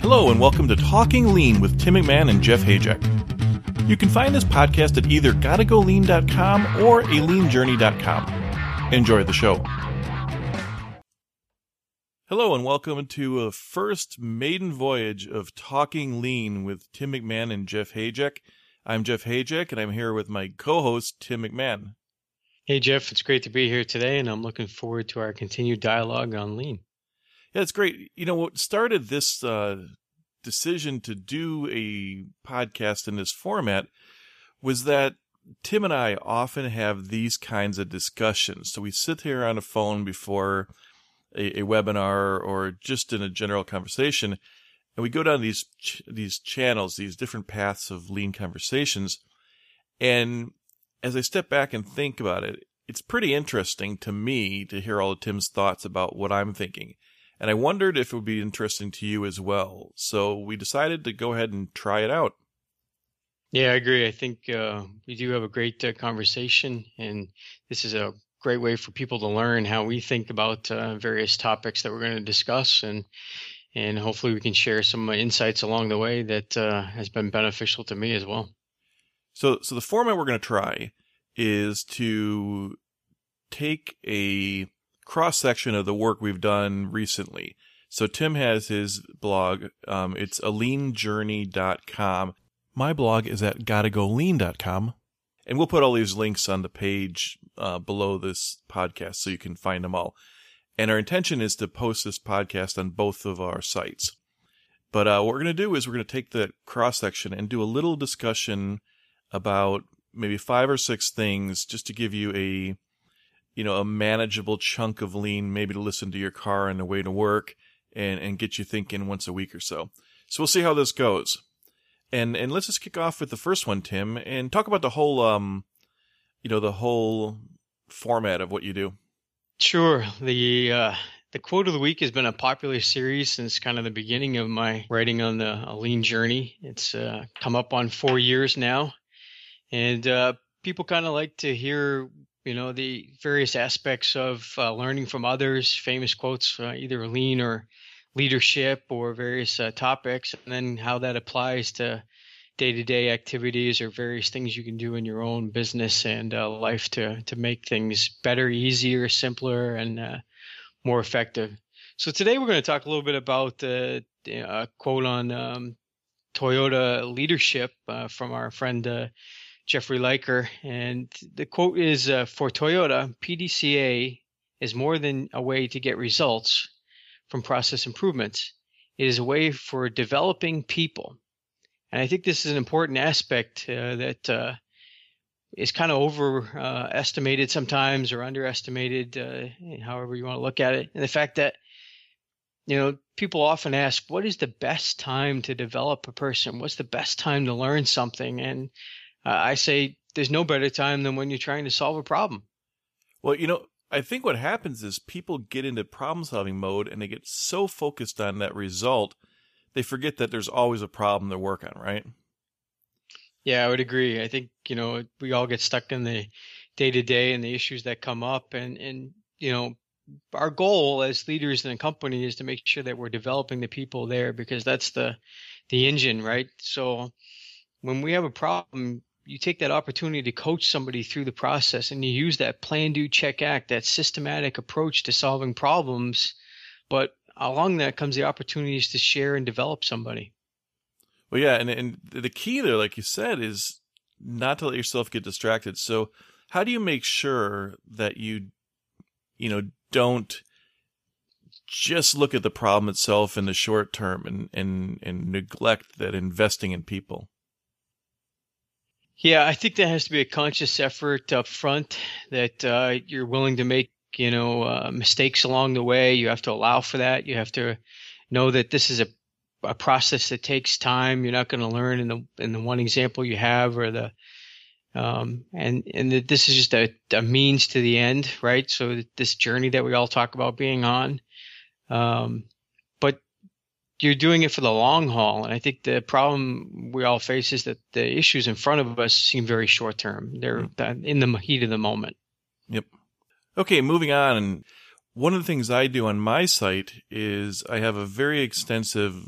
Hello, and welcome to Talking Lean with Tim McMahon and Jeff Hajek. You can find this podcast at either gottagolean.com or aleanjourney.com. Enjoy the show. Hello, and welcome to a first maiden voyage of Talking Lean with Tim McMahon and Jeff Hajek. I'm Jeff Hajek, and I'm here with my co host, Tim McMahon. Hey, Jeff, it's great to be here today, and I'm looking forward to our continued dialogue on lean. Yeah, it's great. You know, what started this uh, decision to do a podcast in this format was that Tim and I often have these kinds of discussions. So we sit here on a phone before a, a webinar or just in a general conversation, and we go down these ch- these channels, these different paths of lean conversations. And as I step back and think about it, it's pretty interesting to me to hear all of Tim's thoughts about what I'm thinking. And I wondered if it would be interesting to you as well. So we decided to go ahead and try it out. Yeah, I agree. I think uh, we do have a great uh, conversation, and this is a great way for people to learn how we think about uh, various topics that we're going to discuss, and and hopefully we can share some insights along the way that uh, has been beneficial to me as well. So, so the format we're going to try is to take a cross section of the work we've done recently. So Tim has his blog. Um, it's aleanjourney.com. My blog is at gottagolean.com. And we'll put all these links on the page uh, below this podcast so you can find them all. And our intention is to post this podcast on both of our sites. But uh, what we're going to do is we're going to take the cross section and do a little discussion about maybe five or six things just to give you a you know, a manageable chunk of lean, maybe to listen to your car on the way to work and, and get you thinking once a week or so. So we'll see how this goes. And, and let's just kick off with the first one, Tim, and talk about the whole, um, you know, the whole format of what you do. Sure. The, uh, the quote of the week has been a popular series since kind of the beginning of my writing on the lean journey. It's uh, come up on four years now, and uh, people kind of like to hear you know the various aspects of uh, learning from others famous quotes uh, either lean or leadership or various uh, topics and then how that applies to day-to-day activities or various things you can do in your own business and uh, life to to make things better easier simpler and uh, more effective. So today we're going to talk a little bit about uh, a quote on um, toyota leadership from our friend Jeffrey Liker, and the quote is uh, for Toyota, PDCA is more than a way to get results from process improvements. It is a way for developing people. And I think this is an important aspect uh, that uh, is kind of overestimated uh, sometimes or underestimated, uh, however you want to look at it. And the fact that, you know, people often ask, what is the best time to develop a person? What's the best time to learn something? And uh, I say there's no better time than when you're trying to solve a problem. Well, you know, I think what happens is people get into problem solving mode and they get so focused on that result, they forget that there's always a problem to work on, right? Yeah, I would agree. I think, you know, we all get stuck in the day to day and the issues that come up and and you know, our goal as leaders in a company is to make sure that we're developing the people there because that's the the engine, right? So when we have a problem, you take that opportunity to coach somebody through the process and you use that plan, do, check, act, that systematic approach to solving problems. But along that comes the opportunities to share and develop somebody. Well, yeah. And, and the key there, like you said, is not to let yourself get distracted. So, how do you make sure that you, you know, don't just look at the problem itself in the short term and, and, and neglect that investing in people? Yeah, I think that has to be a conscious effort up front that uh, you're willing to make, you know, uh, mistakes along the way. You have to allow for that. You have to know that this is a, a process that takes time. You're not going to learn in the in the one example you have or the um, and and that this is just a, a means to the end, right? So this journey that we all talk about being on, um, you're doing it for the long haul. And I think the problem we all face is that the issues in front of us seem very short term. They're mm. in the heat of the moment. Yep. Okay, moving on. And one of the things I do on my site is I have a very extensive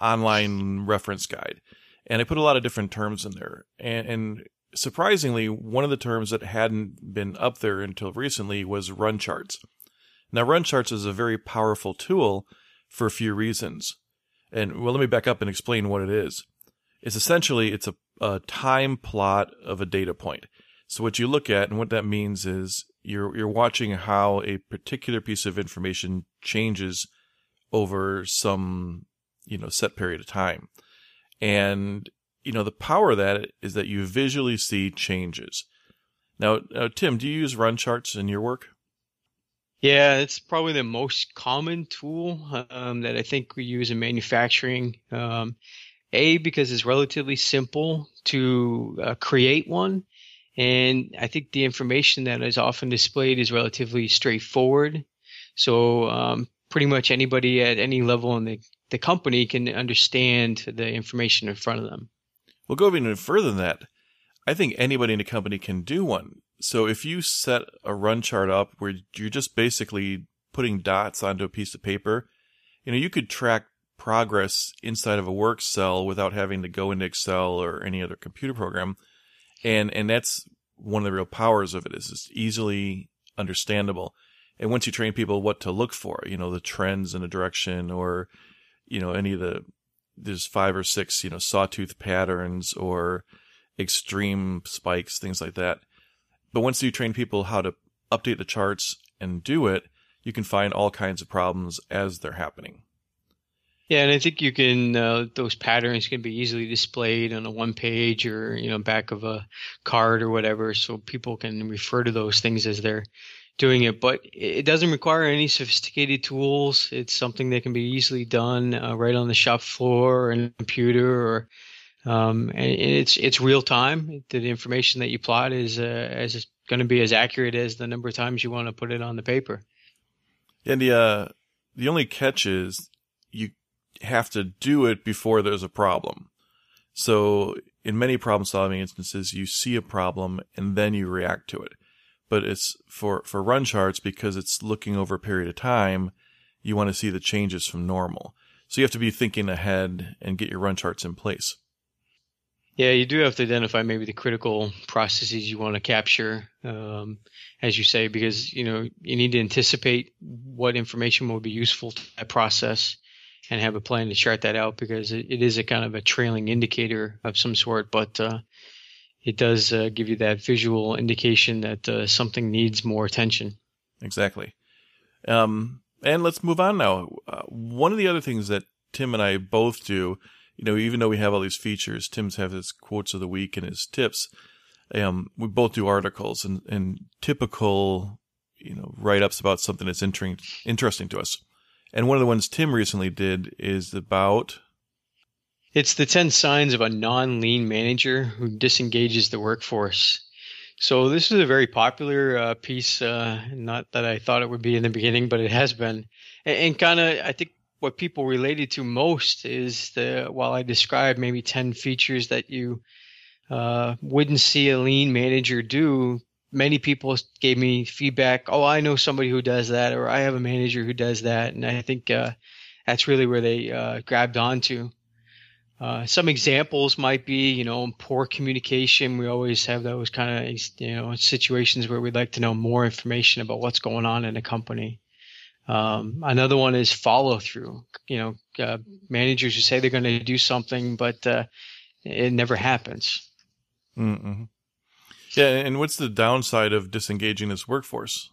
online reference guide, and I put a lot of different terms in there. And, and surprisingly, one of the terms that hadn't been up there until recently was run charts. Now, run charts is a very powerful tool for a few reasons. And well, let me back up and explain what it is. It's essentially it's a, a time plot of a data point. So what you look at and what that means is you're you're watching how a particular piece of information changes over some you know set period of time. And you know the power of that is that you visually see changes. Now, uh, Tim, do you use run charts in your work? Yeah, it's probably the most common tool um, that I think we use in manufacturing. Um, a because it's relatively simple to uh, create one, and I think the information that is often displayed is relatively straightforward. So um, pretty much anybody at any level in the, the company can understand the information in front of them. We'll go even further than that. I think anybody in a company can do one. So if you set a run chart up where you're just basically putting dots onto a piece of paper, you know, you could track progress inside of a work cell without having to go into Excel or any other computer program. And and that's one of the real powers of it is it's easily understandable. And once you train people what to look for, you know, the trends in a direction or, you know, any of the there's five or six, you know, sawtooth patterns or extreme spikes, things like that but once you train people how to update the charts and do it, you can find all kinds of problems as they're happening. Yeah, and I think you can uh, those patterns can be easily displayed on a one page or you know back of a card or whatever, so people can refer to those things as they're doing it. But it doesn't require any sophisticated tools. It's something that can be easily done uh, right on the shop floor or in a computer or um, and it's it's real time. The information that you plot is uh, as going to be as accurate as the number of times you want to put it on the paper. And the uh, the only catch is you have to do it before there's a problem. So in many problem solving instances, you see a problem and then you react to it. But it's for for run charts because it's looking over a period of time. You want to see the changes from normal. So you have to be thinking ahead and get your run charts in place. Yeah, you do have to identify maybe the critical processes you want to capture, um, as you say, because you know you need to anticipate what information will be useful to that process, and have a plan to chart that out because it, it is a kind of a trailing indicator of some sort, but uh, it does uh, give you that visual indication that uh, something needs more attention. Exactly. Um, and let's move on now. Uh, one of the other things that Tim and I both do you know, even though we have all these features, Tim's have his quotes of the week and his tips. Um, we both do articles and, and typical, you know, write ups about something that's interesting, interesting to us. And one of the ones Tim recently did is about. It's the 10 signs of a non lean manager who disengages the workforce. So this is a very popular uh, piece. Uh, not that I thought it would be in the beginning, but it has been, and, and kind of I think what people related to most is the while I described maybe 10 features that you uh, wouldn't see a lean manager do, many people gave me feedback. Oh, I know somebody who does that, or I have a manager who does that, and I think uh, that's really where they uh, grabbed onto. Uh, some examples might be, you know, poor communication. We always have those kind of, you know, situations where we'd like to know more information about what's going on in a company. Um, another one is follow through. You know, uh, managers who say they're going to do something, but uh, it never happens. Mm-hmm. Yeah, and what's the downside of disengaging this workforce?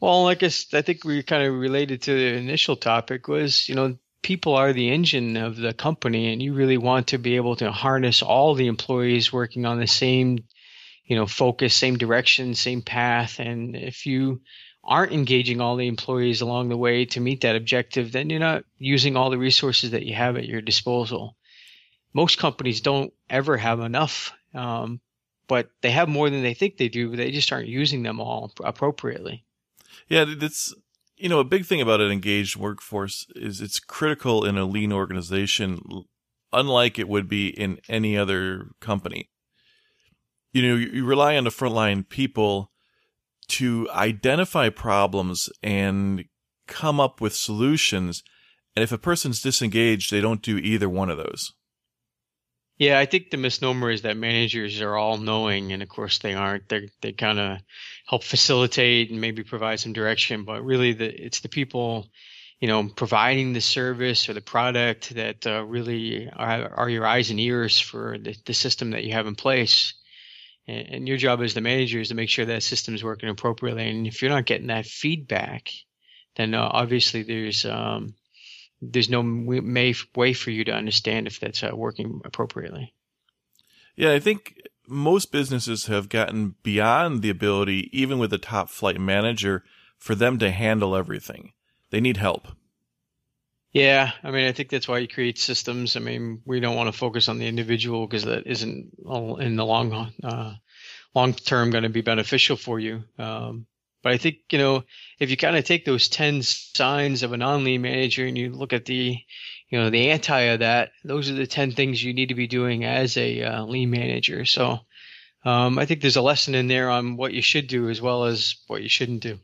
Well, I guess I think we kind of related to the initial topic was, you know, people are the engine of the company, and you really want to be able to harness all the employees working on the same, you know, focus, same direction, same path. And if you aren't engaging all the employees along the way to meet that objective, then you're not using all the resources that you have at your disposal. Most companies don't ever have enough, um, but they have more than they think they do, they just aren't using them all appropriately. Yeah, that's you know a big thing about an engaged workforce is it's critical in a lean organization, unlike it would be in any other company. You know, you rely on the frontline people to identify problems and come up with solutions And if a person's disengaged, they don't do either one of those. Yeah, I think the misnomer is that managers are all knowing, and of course they aren't. They they kind of help facilitate and maybe provide some direction, but really the it's the people, you know, providing the service or the product that uh, really are, are your eyes and ears for the, the system that you have in place. And, and your job as the manager is to make sure that system is working appropriately. And if you're not getting that feedback, then uh, obviously there's um, there's no may, way for you to understand if that's uh, working appropriately. Yeah, I think most businesses have gotten beyond the ability, even with a top flight manager, for them to handle everything. They need help. Yeah, I mean, I think that's why you create systems. I mean, we don't want to focus on the individual because that isn't in the long uh, long term going to be beneficial for you. Um, but I think, you know, if you kind of take those 10 signs of a non-lean manager and you look at the, you know, the anti of that, those are the 10 things you need to be doing as a uh, lean manager. So um, I think there's a lesson in there on what you should do as well as what you shouldn't do.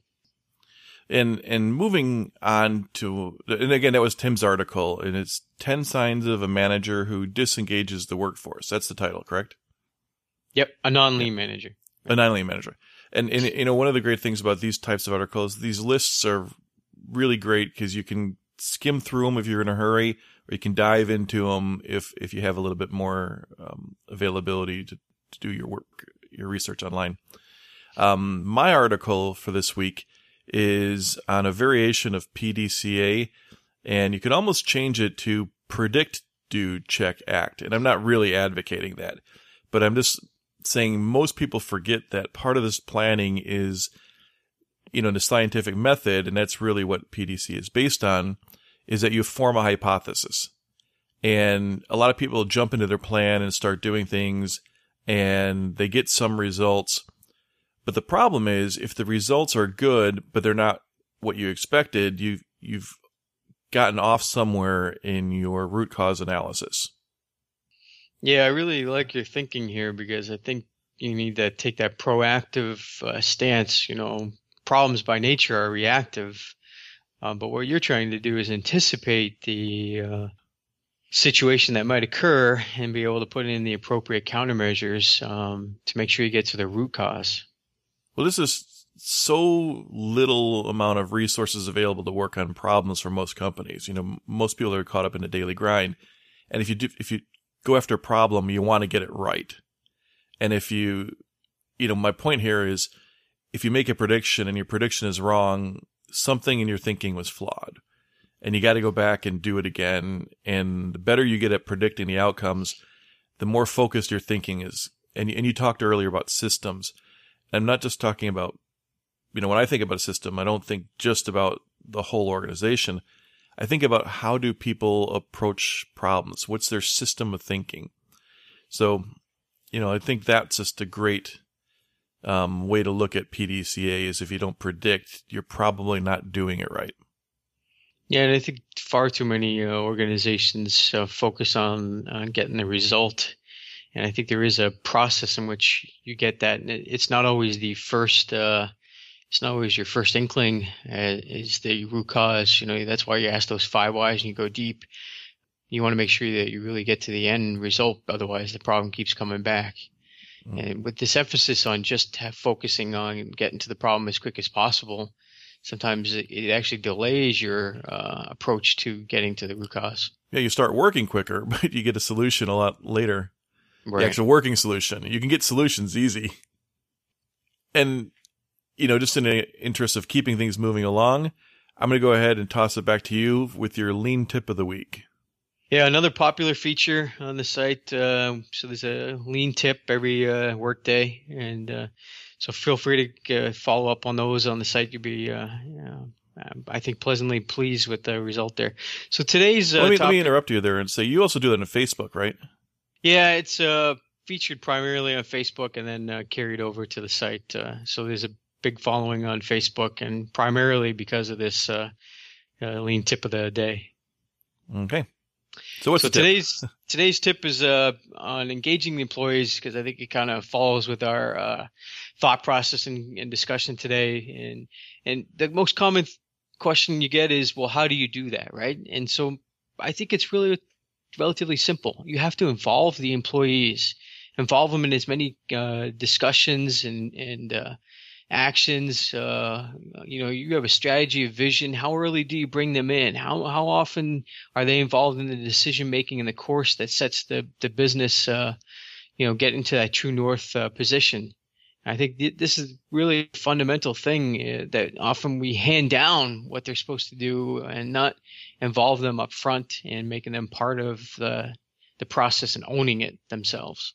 And and moving on to and again that was Tim's article and it's 10 signs of a manager who disengages the workforce. That's the title, correct? Yep, a non-lean manager. A non-lean manager. And, and you know, one of the great things about these types of articles, these lists are really great because you can skim through them if you're in a hurry, or you can dive into them if if you have a little bit more um, availability to, to do your work, your research online. Um, my article for this week is on a variation of PDCA, and you could almost change it to predict, do, check, act. And I'm not really advocating that, but I'm just saying most people forget that part of this planning is, you know, the scientific method, and that's really what PDC is based on, is that you form a hypothesis. And a lot of people jump into their plan and start doing things and they get some results. But the problem is if the results are good, but they're not what you expected, you've, you've gotten off somewhere in your root cause analysis. Yeah, I really like your thinking here because I think you need to take that proactive uh, stance. You know, problems by nature are reactive, um, but what you're trying to do is anticipate the uh, situation that might occur and be able to put in the appropriate countermeasures um, to make sure you get to the root cause. Well, this is so little amount of resources available to work on problems for most companies. You know, most people are caught up in a daily grind, and if you do, if you go after a problem, you want to get it right. And if you, you know, my point here is if you make a prediction and your prediction is wrong, something in your thinking was flawed. And you got to go back and do it again. And the better you get at predicting the outcomes, the more focused your thinking is. And, and you talked earlier about systems. I'm not just talking about, you know, when I think about a system, I don't think just about the whole organization. I think about how do people approach problems? What's their system of thinking? So, you know, I think that's just a great um, way to look at PDCA is if you don't predict, you're probably not doing it right. Yeah, and I think far too many uh, organizations uh, focus on on getting the result, and I think there is a process in which you get that. And it's not always the first uh, it's not always your first inkling uh, is the root cause. You know, that's why you ask those five whys and you go deep. You want to make sure that you really get to the end result. Otherwise, the problem keeps coming back. Mm. And with this emphasis on just focusing on getting to the problem as quick as possible, sometimes it, it actually delays your uh, approach to getting to the root cause. Yeah, you start working quicker, but you get a solution a lot later. Right. The actual working solution. You can get solutions easy. And you know, just in the interest of keeping things moving along, I'm going to go ahead and toss it back to you with your lean tip of the week. Yeah, another popular feature on the site. Uh, so there's a lean tip every uh, workday, and uh, so feel free to uh, follow up on those on the site. You'll be, uh, I think, pleasantly pleased with the result there. So today's let me, let, me, interrupt you there and say you also do that on Facebook, right? Yeah, it's uh, featured primarily on Facebook and then uh, carried over to the site. Uh, so there's a big following on Facebook, and primarily because of this uh, uh, lean tip of the day. Okay. So what's so today's today's tip is uh, on engaging the employees because I think it kind of follows with our uh, thought process and, and, discussion today. And and the most common question you get is, well, how do you do that, right? And so I think it's really relatively simple. You have to involve the employees, involve them in as many uh, discussions and and uh, actions. Uh, you know, you have a strategy, a vision. How early do you bring them in? How how often are they involved in the decision making and the course that sets the the business? Uh, you know, get into that true north uh, position. I think th- this is really a fundamental thing uh, that often we hand down what they're supposed to do and not involve them up front and making them part of the the process and owning it themselves.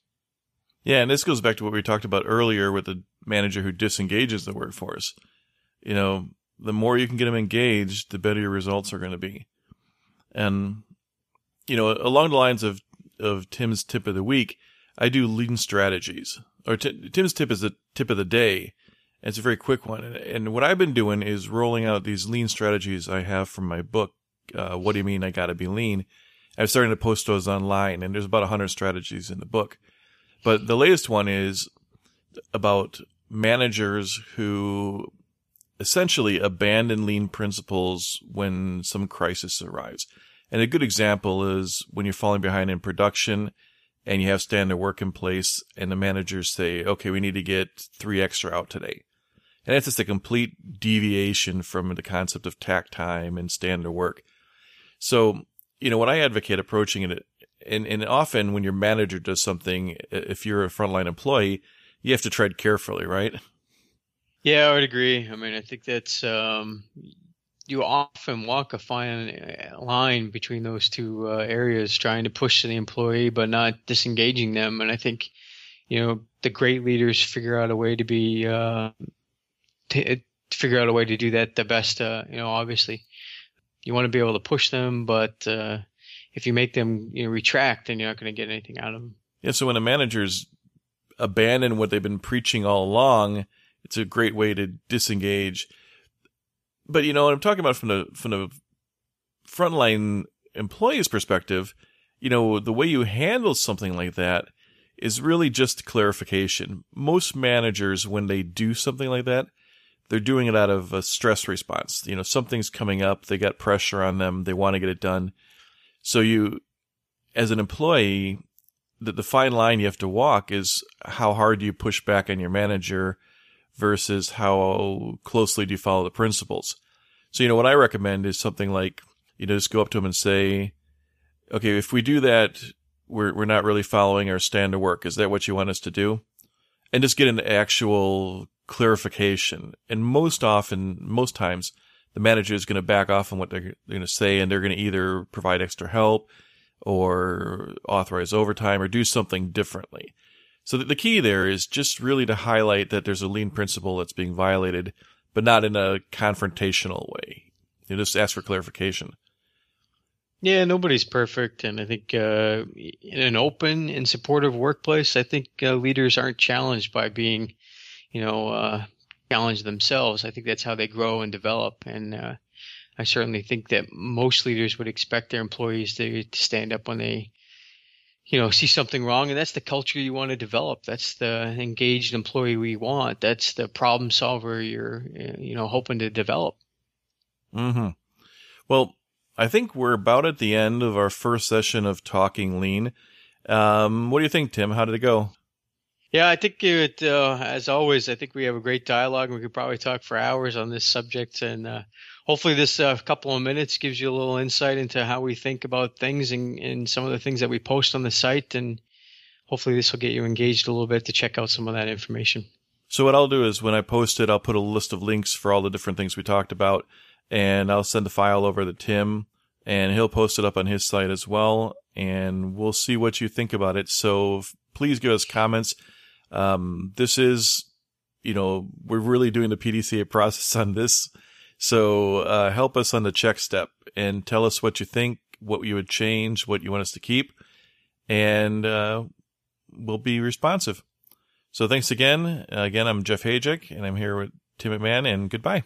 Yeah, and this goes back to what we talked about earlier with the manager who disengages the workforce. You know, the more you can get them engaged, the better your results are going to be. And you know, along the lines of of Tim's tip of the week, I do lean strategies. Or t- Tim's tip is the tip of the day. It's a very quick one. And, what I've been doing is rolling out these lean strategies I have from my book. Uh, what do you mean I got to be lean? I'm starting to post those online, and there's about 100 strategies in the book. But the latest one is about managers who essentially abandon lean principles when some crisis arrives. And a good example is when you're falling behind in production and you have standard work in place and the managers say, okay, we need to get three extra out today. And that's just a complete deviation from the concept of takt time and standard work. So, you know, when I advocate approaching it, and, and often when your manager does something, if you're a frontline employee, you have to tread carefully, right? Yeah, I would agree. I mean, I think that's, um, you often walk a fine line between those two uh, areas, trying to push the employee but not disengaging them. And I think, you know, the great leaders figure out a way to be uh, uh, figure out a way to do that the best. Uh, you know, obviously, you want to be able to push them, but uh, if you make them you know retract, then you're not going to get anything out of them. Yeah. So when a manager's abandon what they've been preaching all along, it's a great way to disengage but you know, what I'm talking about from the from the frontline employee's perspective, you know, the way you handle something like that is really just clarification. Most managers, when they do something like that, they're doing it out of a stress response. You know, something's coming up, they got pressure on them, they want to get it done. So you, as an employee, the, the fine line you have to walk is how hard do you push back on your manager versus how closely do you follow the principles. So, you know, what I recommend is something like, you know, just go up to them and say, okay, if we do that, we're, we're not really following our standard work. Is that what you want us to do? And just get an actual clarification. And most often, most times, the manager is going to back off on what they're going to say and they're going to either provide extra help or authorize overtime or do something differently. So the key there is just really to highlight that there's a lean principle that's being violated, but not in a confrontational way. You just ask for clarification. Yeah, nobody's perfect, and I think uh, in an open and supportive workplace, I think uh, leaders aren't challenged by being, you know, uh, challenged themselves. I think that's how they grow and develop, and uh, I certainly think that most leaders would expect their employees to, to stand up when they you know see something wrong and that's the culture you want to develop. That's the engaged employee we want. That's the problem solver you're you know hoping to develop. Hmm well i think we're about at the end of our first session of talking lean. Um, what do you think tim? How did it go? Yeah i think it uh, as always i think we have a great dialogue. We could probably talk for hours on this subject and uh, hopefully this uh, couple of minutes gives you a little insight into how we think about things and, and some of the things that we post on the site and hopefully this will get you engaged a little bit to check out some of that information. So what i'll do is when i post it i'll put a list of links for all the different things we talked about and i'll send the file over to tim and he'll post it up on his site as well and we'll see what you think about it. So please give us comments. Um, this is you know we're really doing the pdca process on this so uh, help us on the check step and tell us what you think, what you would change, what you want us to keep, and uh, we'll be responsive. So thanks again. Again, I'm Jeff Hajek, and I'm here with Tim McMahon, and goodbye.